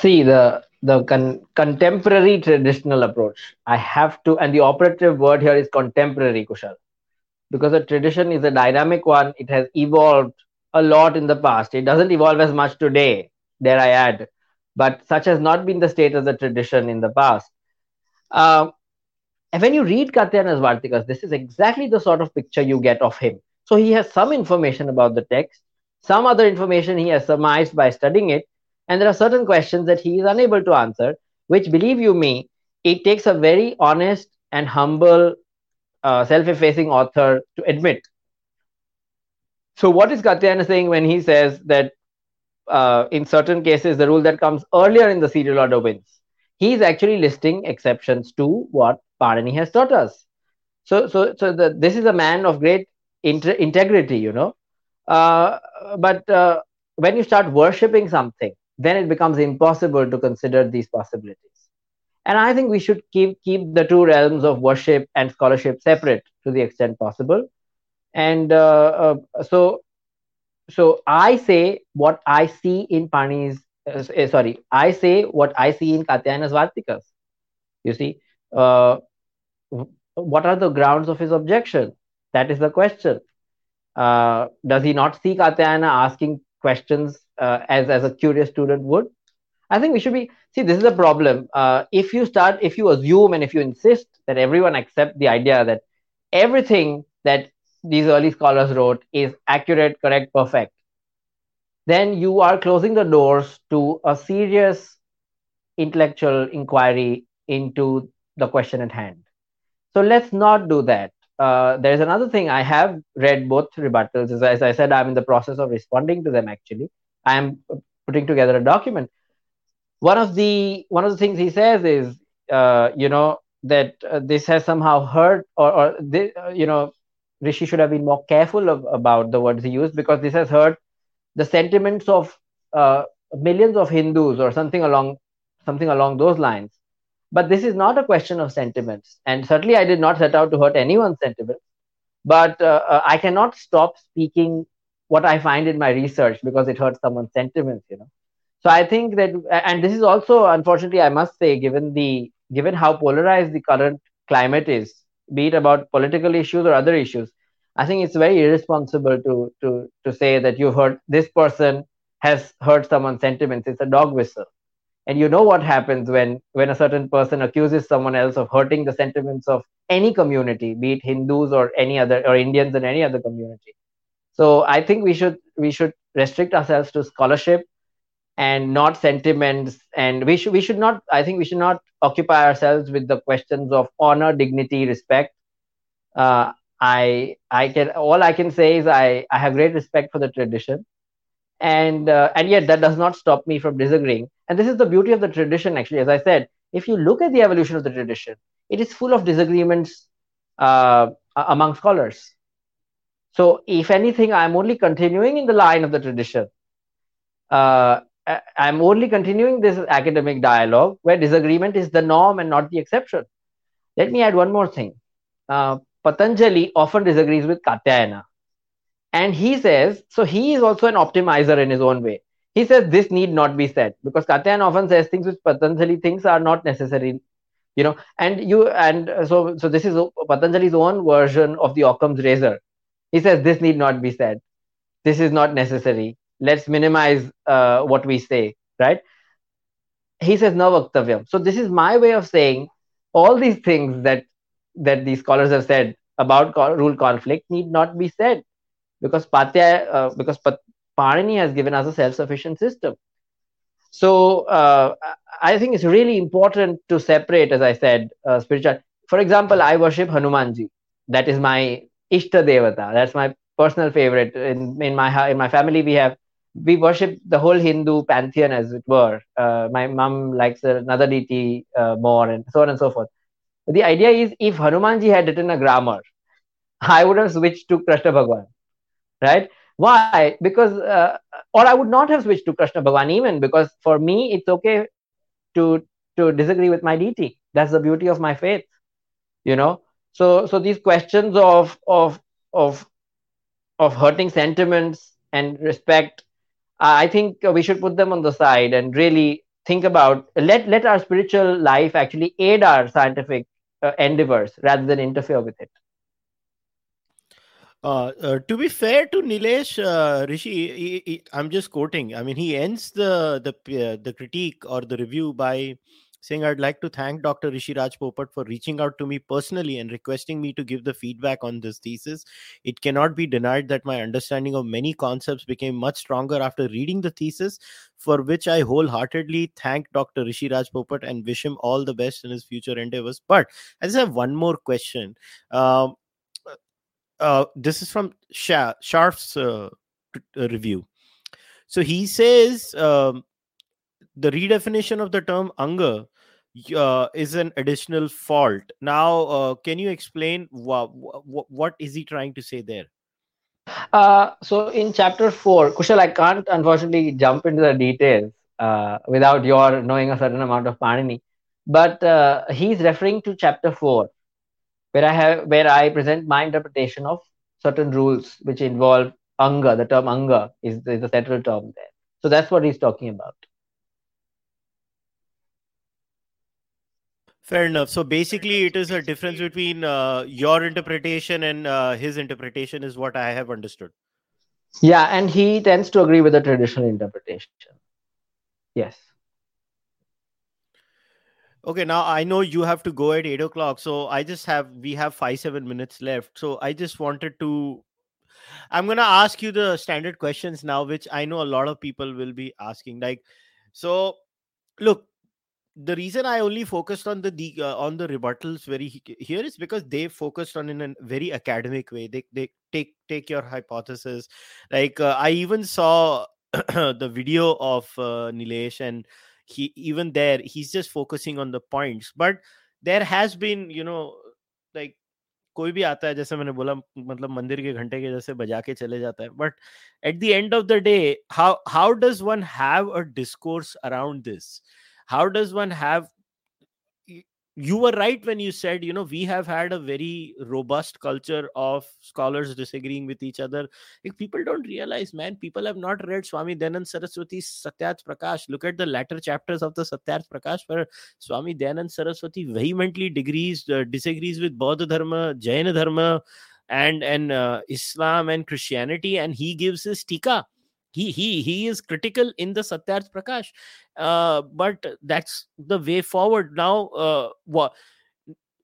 see the the con- contemporary traditional approach i have to and the operative word here is contemporary kushal. Because a tradition is a dynamic one it has evolved a lot in the past. It doesn't evolve as much today dare i add but such has not been the state of the tradition in the past. Uh, and when you read Katyayana's Vartikas, this is exactly the sort of picture you get of him. So he has some information about the text, some other information he has surmised by studying it, and there are certain questions that he is unable to answer, which, believe you me, it takes a very honest and humble, uh, self effacing author to admit. So, what is Katyayana saying when he says that uh, in certain cases the rule that comes earlier in the serial order wins? He is actually listing exceptions to what Panini has taught us. So, so, so the, this is a man of great inter- integrity, you know. Uh, but uh, when you start worshipping something, then it becomes impossible to consider these possibilities. And I think we should keep keep the two realms of worship and scholarship separate to the extent possible. And uh, uh, so, so I say what I see in Pani's. Uh, sorry, I say what I see in Katyayana's Vartikas. You see, uh, what are the grounds of his objection? That is the question. Uh, does he not see Katyayana asking questions uh, as as a curious student would i think we should be see this is a problem uh, if you start if you assume and if you insist that everyone accept the idea that everything that these early scholars wrote is accurate correct perfect then you are closing the doors to a serious intellectual inquiry into the question at hand so let's not do that uh, there's another thing. I have read both rebuttals. As, as I said, I'm in the process of responding to them. Actually, I am putting together a document. One of the one of the things he says is, uh, you know, that uh, this has somehow hurt, or, or this, uh, you know, Rishi should have been more careful of, about the words he used because this has hurt the sentiments of uh, millions of Hindus or something along something along those lines. But this is not a question of sentiments, and certainly I did not set out to hurt anyone's sentiments. But uh, uh, I cannot stop speaking what I find in my research because it hurts someone's sentiments, you know. So I think that, and this is also, unfortunately, I must say, given the given how polarized the current climate is, be it about political issues or other issues, I think it's very irresponsible to to to say that you've heard this person has hurt someone's sentiments. It's a dog whistle, and you know what happens when when a certain person accuses someone else of hurting the sentiments of any community, be it Hindus or any other or Indians in any other community. So I think we should we should restrict ourselves to scholarship and not sentiments and we should we should not i think we should not occupy ourselves with the questions of honor dignity respect uh, I I can all I can say is I I have great respect for the tradition, and uh, and yet that does not stop me from disagreeing. And this is the beauty of the tradition, actually. As I said, if you look at the evolution of the tradition, it is full of disagreements uh, among scholars. So, if anything, I'm only continuing in the line of the tradition. Uh, I'm only continuing this academic dialogue where disagreement is the norm and not the exception. Let me add one more thing. Uh, Patanjali often disagrees with Katyayana. And he says, so he is also an optimizer in his own way. He says this need not be said because Katyayana often says things which Patanjali thinks are not necessary, you know. And you and so so this is Patanjali's own version of the Occam's razor. He says this need not be said. This is not necessary. Let's minimize uh, what we say, right? He says no vaktavyam. So this is my way of saying all these things that that these scholars have said about co- rule conflict need not be said because Patya, uh, because Panini has given us a self-sufficient system. So uh, I think it's really important to separate, as I said, uh, spiritual. For example, I worship Hanumanji. That is my Ishta Devata. That's my personal favorite. In in my in my family, we have we worship the whole Hindu pantheon, as it were. Uh, my mom likes another deity uh, more, and so on and so forth. The idea is if Hanumanji had written a grammar, [LAUGHS] I would have switched to Krishna Bhagwan, right? Why? Because, uh, or I would not have switched to Krishna Bhagwan even because for me it's okay to to disagree with my deity. That's the beauty of my faith, you know. So so these questions of of of of hurting sentiments and respect, I think we should put them on the side and really think about let let our spiritual life actually aid our scientific uh, endeavors rather than interfere with it. Uh, uh, to be fair to Nilesh uh, Rishi, he, he, I'm just quoting. I mean, he ends the the uh, the critique or the review by saying, I'd like to thank Dr. Rishi Rajpopat for reaching out to me personally and requesting me to give the feedback on this thesis. It cannot be denied that my understanding of many concepts became much stronger after reading the thesis, for which I wholeheartedly thank Dr. Rishi Rajpopat and wish him all the best in his future endeavors. But I just have one more question. Um, uh, this is from Sha- Scharf's uh, review. So he says um, the redefinition of the term anga uh, is an additional fault. Now, uh, can you explain wha- wha- what is he trying to say there? Uh, so in chapter four, Kushal, I can't unfortunately jump into the details uh, without your knowing a certain amount of Panini, but uh, he's referring to chapter four, where I have where I present my interpretation of certain rules which involve anga. The term anga is, is the central term there. So that's what he's talking about. Fair enough. So basically, it is a difference between uh, your interpretation and uh, his interpretation, is what I have understood. Yeah, and he tends to agree with the traditional interpretation. Yes. Okay, now I know you have to go at eight o'clock, so I just have we have five seven minutes left. So I just wanted to. I'm gonna ask you the standard questions now, which I know a lot of people will be asking. Like, so look, the reason I only focused on the, the uh, on the rebuttals very here is because they focused on in a very academic way. They they take take your hypothesis. Like uh, I even saw [CLEARS THROAT] the video of uh, Nilesh, and he even there he's just focusing on the points. But there has been you know like कोई भी आता है जैसे मैंने बोला मतलब मंदिर के घंटे के जैसे बजा के चले जाता है but at the end of the day how how does one have a discourse around this how does one have you were right when you said you know we have had a very robust culture of scholars disagreeing with each other. People don't realize man people have not read swami dayanand saraswati's satyarth prakash. Look at the latter chapters of the satyarth prakash where swami dayanand saraswati vehemently degrees uh, disagrees with Buddha dharma jaina dharma and and uh, islam and christianity and he gives his tika he he he is critical in the satyarth prakash uh, but that's the way forward. Now uh, what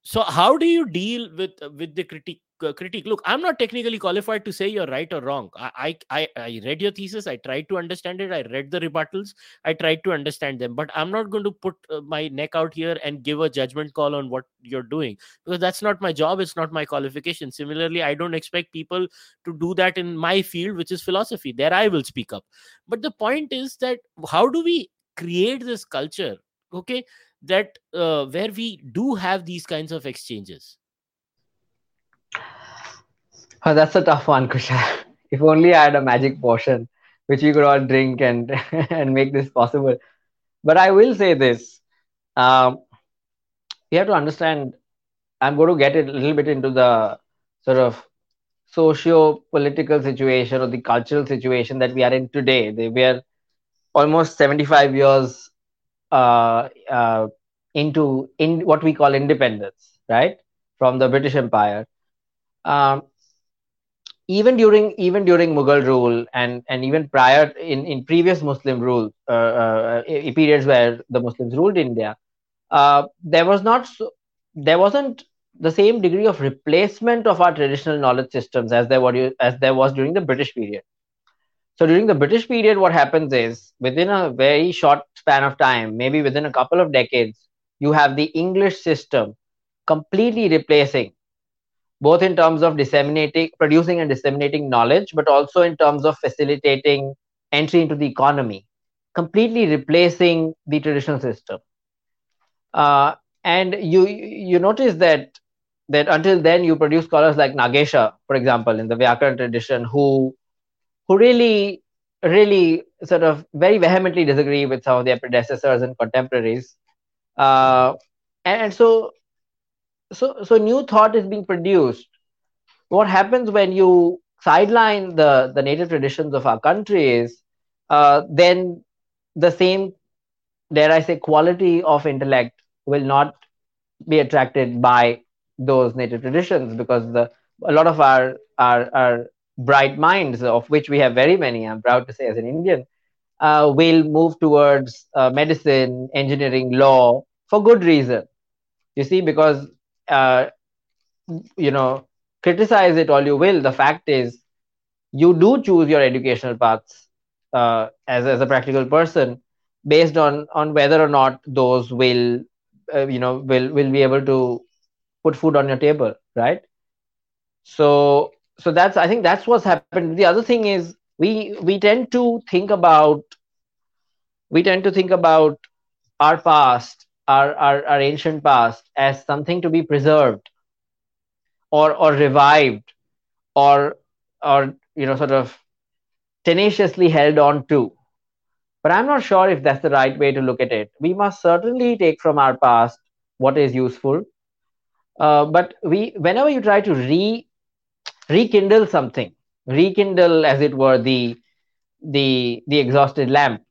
so how do you deal with with the critique critique. Look i'm not technically qualified to say you're right or wrong. I, I i read your thesis i tried to understand it i read the rebuttals i tried to understand them but i'm not going to put uh, my neck out here and give a judgment call on what you're doing because that's not my job it's not my qualification. Similarly i don't expect people to do that in my field which is philosophy. There i will speak up. But the point is that how do we create this culture okay that uh, where we do have these kinds of exchanges Oh, that's a tough one, Kushal. [LAUGHS] If only I had a magic potion which we could all drink and [LAUGHS] and make this possible. But I will say this: um, we have to understand. I'm going to get it a little bit into the sort of socio-political situation or the cultural situation that we are in today. We are almost 75 years uh, uh, into in what we call independence, right, from the British Empire. Um, even during even during Mughal rule and and even prior in in previous Muslim rule uh, uh, periods where the Muslims ruled India, uh, there was not there wasn't the same degree of replacement of our traditional knowledge systems as there were as there was during the British period. So during the British period, what happens is within a very short span of time, maybe within a couple of decades, you have the English system completely replacing both in terms of disseminating, producing and disseminating knowledge, but also in terms of facilitating entry into the economy, completely replacing the traditional system. Uh, and you you notice that that until then you produce scholars like Nagesha, for example, in the Vyakaran tradition, who who really really sort of very vehemently disagree with some of their predecessors and contemporaries. Uh, and, and so so so new thought is being produced. What happens when you sideline the the native traditions of our country is uh, then the same dare i say quality of intellect will not be attracted by those native traditions because the a lot of our our, our bright minds of which we have very many i'm proud to say as an indian uh, will move towards uh, medicine engineering law for good reason. You see because uh, you know criticize it all you will. The fact is you do choose your educational paths uh, as, as a practical person based on on whether or not those will uh, you know will will be able to put food on your table right? So so that's i think that's what's happened. The other thing is we we tend to think about we tend to think about our past our, our, our ancient past as something to be preserved or or revived or or you know sort of tenaciously held on to. But i'm not sure if that's the right way to look at it. We must certainly take from our past what is useful. Uh, but we whenever you try to re rekindle something rekindle as it were the the the exhausted lamp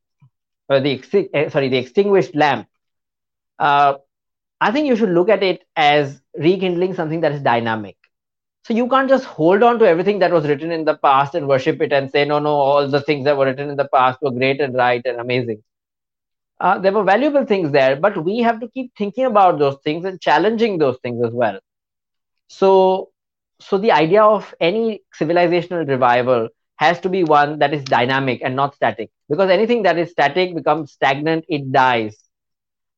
or the eh, sorry the extinguished lamp uh, I think you should look at it as rekindling something that is dynamic. So you can't just hold on to everything that was written in the past and worship it and say, no, no, all the things that were written in the past were great and right and amazing. Uh, there were valuable things there, but we have to keep thinking about those things and challenging those things as well. So, so the idea of any civilizational revival has to be one that is dynamic and not static, because anything that is static becomes stagnant, it dies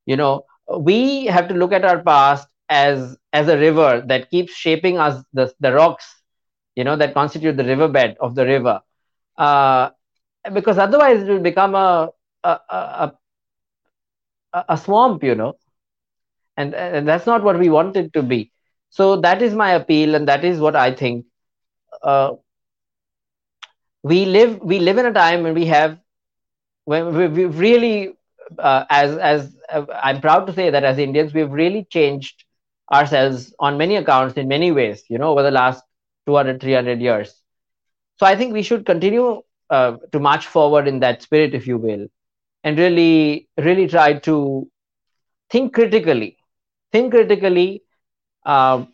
you know we have to look at our past as as a river that keeps shaping us the, the rocks you know that constitute the riverbed of the river. Uh, because otherwise it will become a a, a, a, a swamp you know and, and that's not what we want it to be. So that is my appeal and that is what i think. Uh, we live we live in a time when we have when we, really uh, as as i'm proud to say that as indians we've really changed ourselves on many accounts in many ways you know over the last 200 300 years. So i think we should continue uh, to march forward in that spirit if you will and really really try to think critically think critically uh,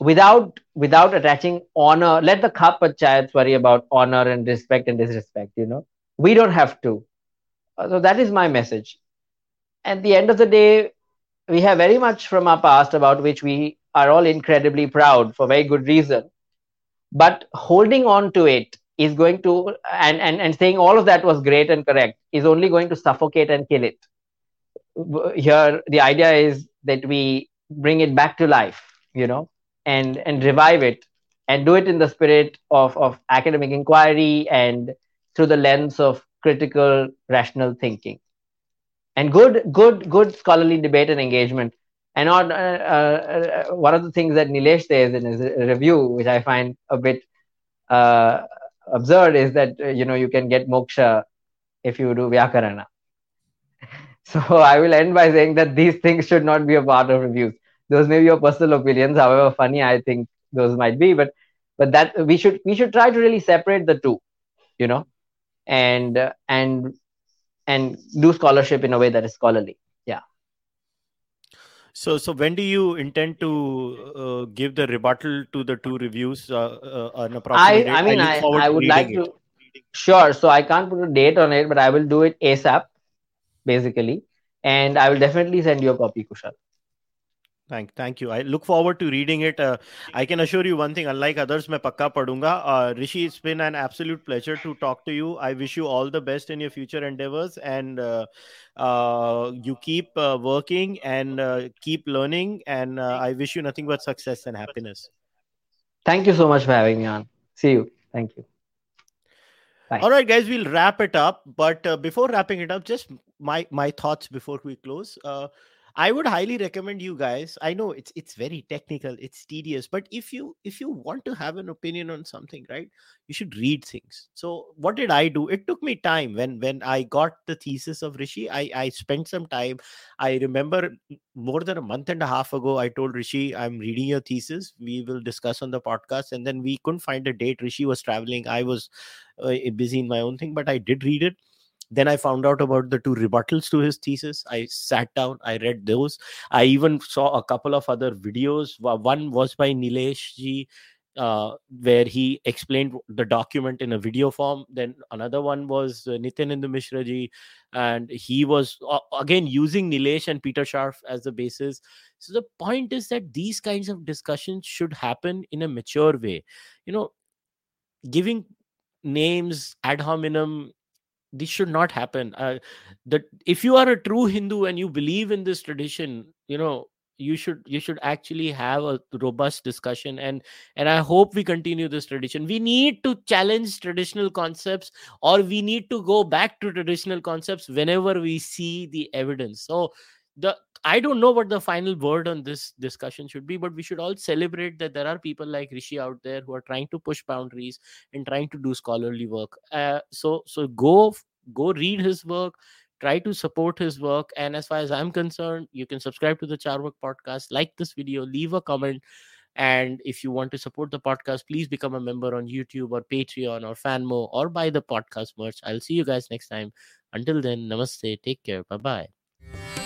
without without attaching honor. Let the khap panchayats worry about honor and respect and disrespect you know. We don't have to. Uh, so that is my message at the end of the day we have very much from our past about which we are all incredibly proud for very good reason. But holding on to it is going to and, and and saying all of that was great and correct is only going to suffocate and kill it. Here the idea is that we bring it back to life you know and and revive it and do it in the spirit of of academic inquiry and through the lens of critical rational thinking and good good good scholarly debate and engagement. And not uh, uh, one of the things that nilesh says in his review which i find a bit uh, absurd is that uh, you know you can get moksha if you do vyakarana. [LAUGHS] So i will end by saying that these things should not be a part of reviews. Those may be your personal opinions however funny i think those might be but but that we should we should try to really separate the two you know? And uh, and and do scholarship in a way that is scholarly. Yeah. So so when do you intend to uh, give the rebuttal to the two reviews uh, uh, an approximate i i mean i, I, I would like to it. sure so i can't put a date on it but i will do it asap basically. And i will definitely send you a copy kushal thank thank you. I look forward to reading it. Uh, i can assure you one thing unlike others main pakka padunga uh, rishi it's been an absolute pleasure to talk to you. I wish you all the best in your future endeavors and uh, uh you keep uh, working and uh, keep learning and i wish you nothing but success and happiness. Thank you so much for having me on. See you. Thank you. Bye. All right, guys, we'll wrap it up. But before wrapping it up, just my my thoughts before we close. I would highly recommend you guys. I know it's it's very technical, it's tedious, but if you if you want to have an opinion on something, right, you should read things. So what did I do? It took me time when when I got the thesis of Rishi. I I spent some time. I remember more than a month and a half ago, I told Rishi, I'm reading your thesis. We will discuss on the podcast, and then we couldn't find a date. Rishi was traveling. I was uh, busy in my own thing, but I did read it then i found out about the two rebuttals to his thesis i sat down i read those i even saw a couple of other videos one was by nilesh ji uh, where he explained the document in a video form. Then another one was uh, Nityanand Misra ji, and he was uh, again using Nilesh and Peter Scharf as the basis. So the point is that these kinds of discussions should happen in a mature way. You know, giving names ad hominem this should not happen. Uh, that if you are a true hindu and you believe in this tradition you know you should you should actually have a robust discussion and and i hope we continue this tradition. We need to challenge traditional concepts or we need to go back to traditional concepts whenever we see the evidence. So the i don't know what the final word on this discussion should be but we should all celebrate that there are people like rishi out there who are trying to push boundaries and trying to do scholarly work. Uh, so so go go read his work try to support his work and as far as i'm concerned you can subscribe to the charvak podcast like this video leave a comment and if you want to support the podcast please become a member on youtube or patreon or fanmo or buy the podcast merch. I'll see you guys next time. Until then namaste take care bye bye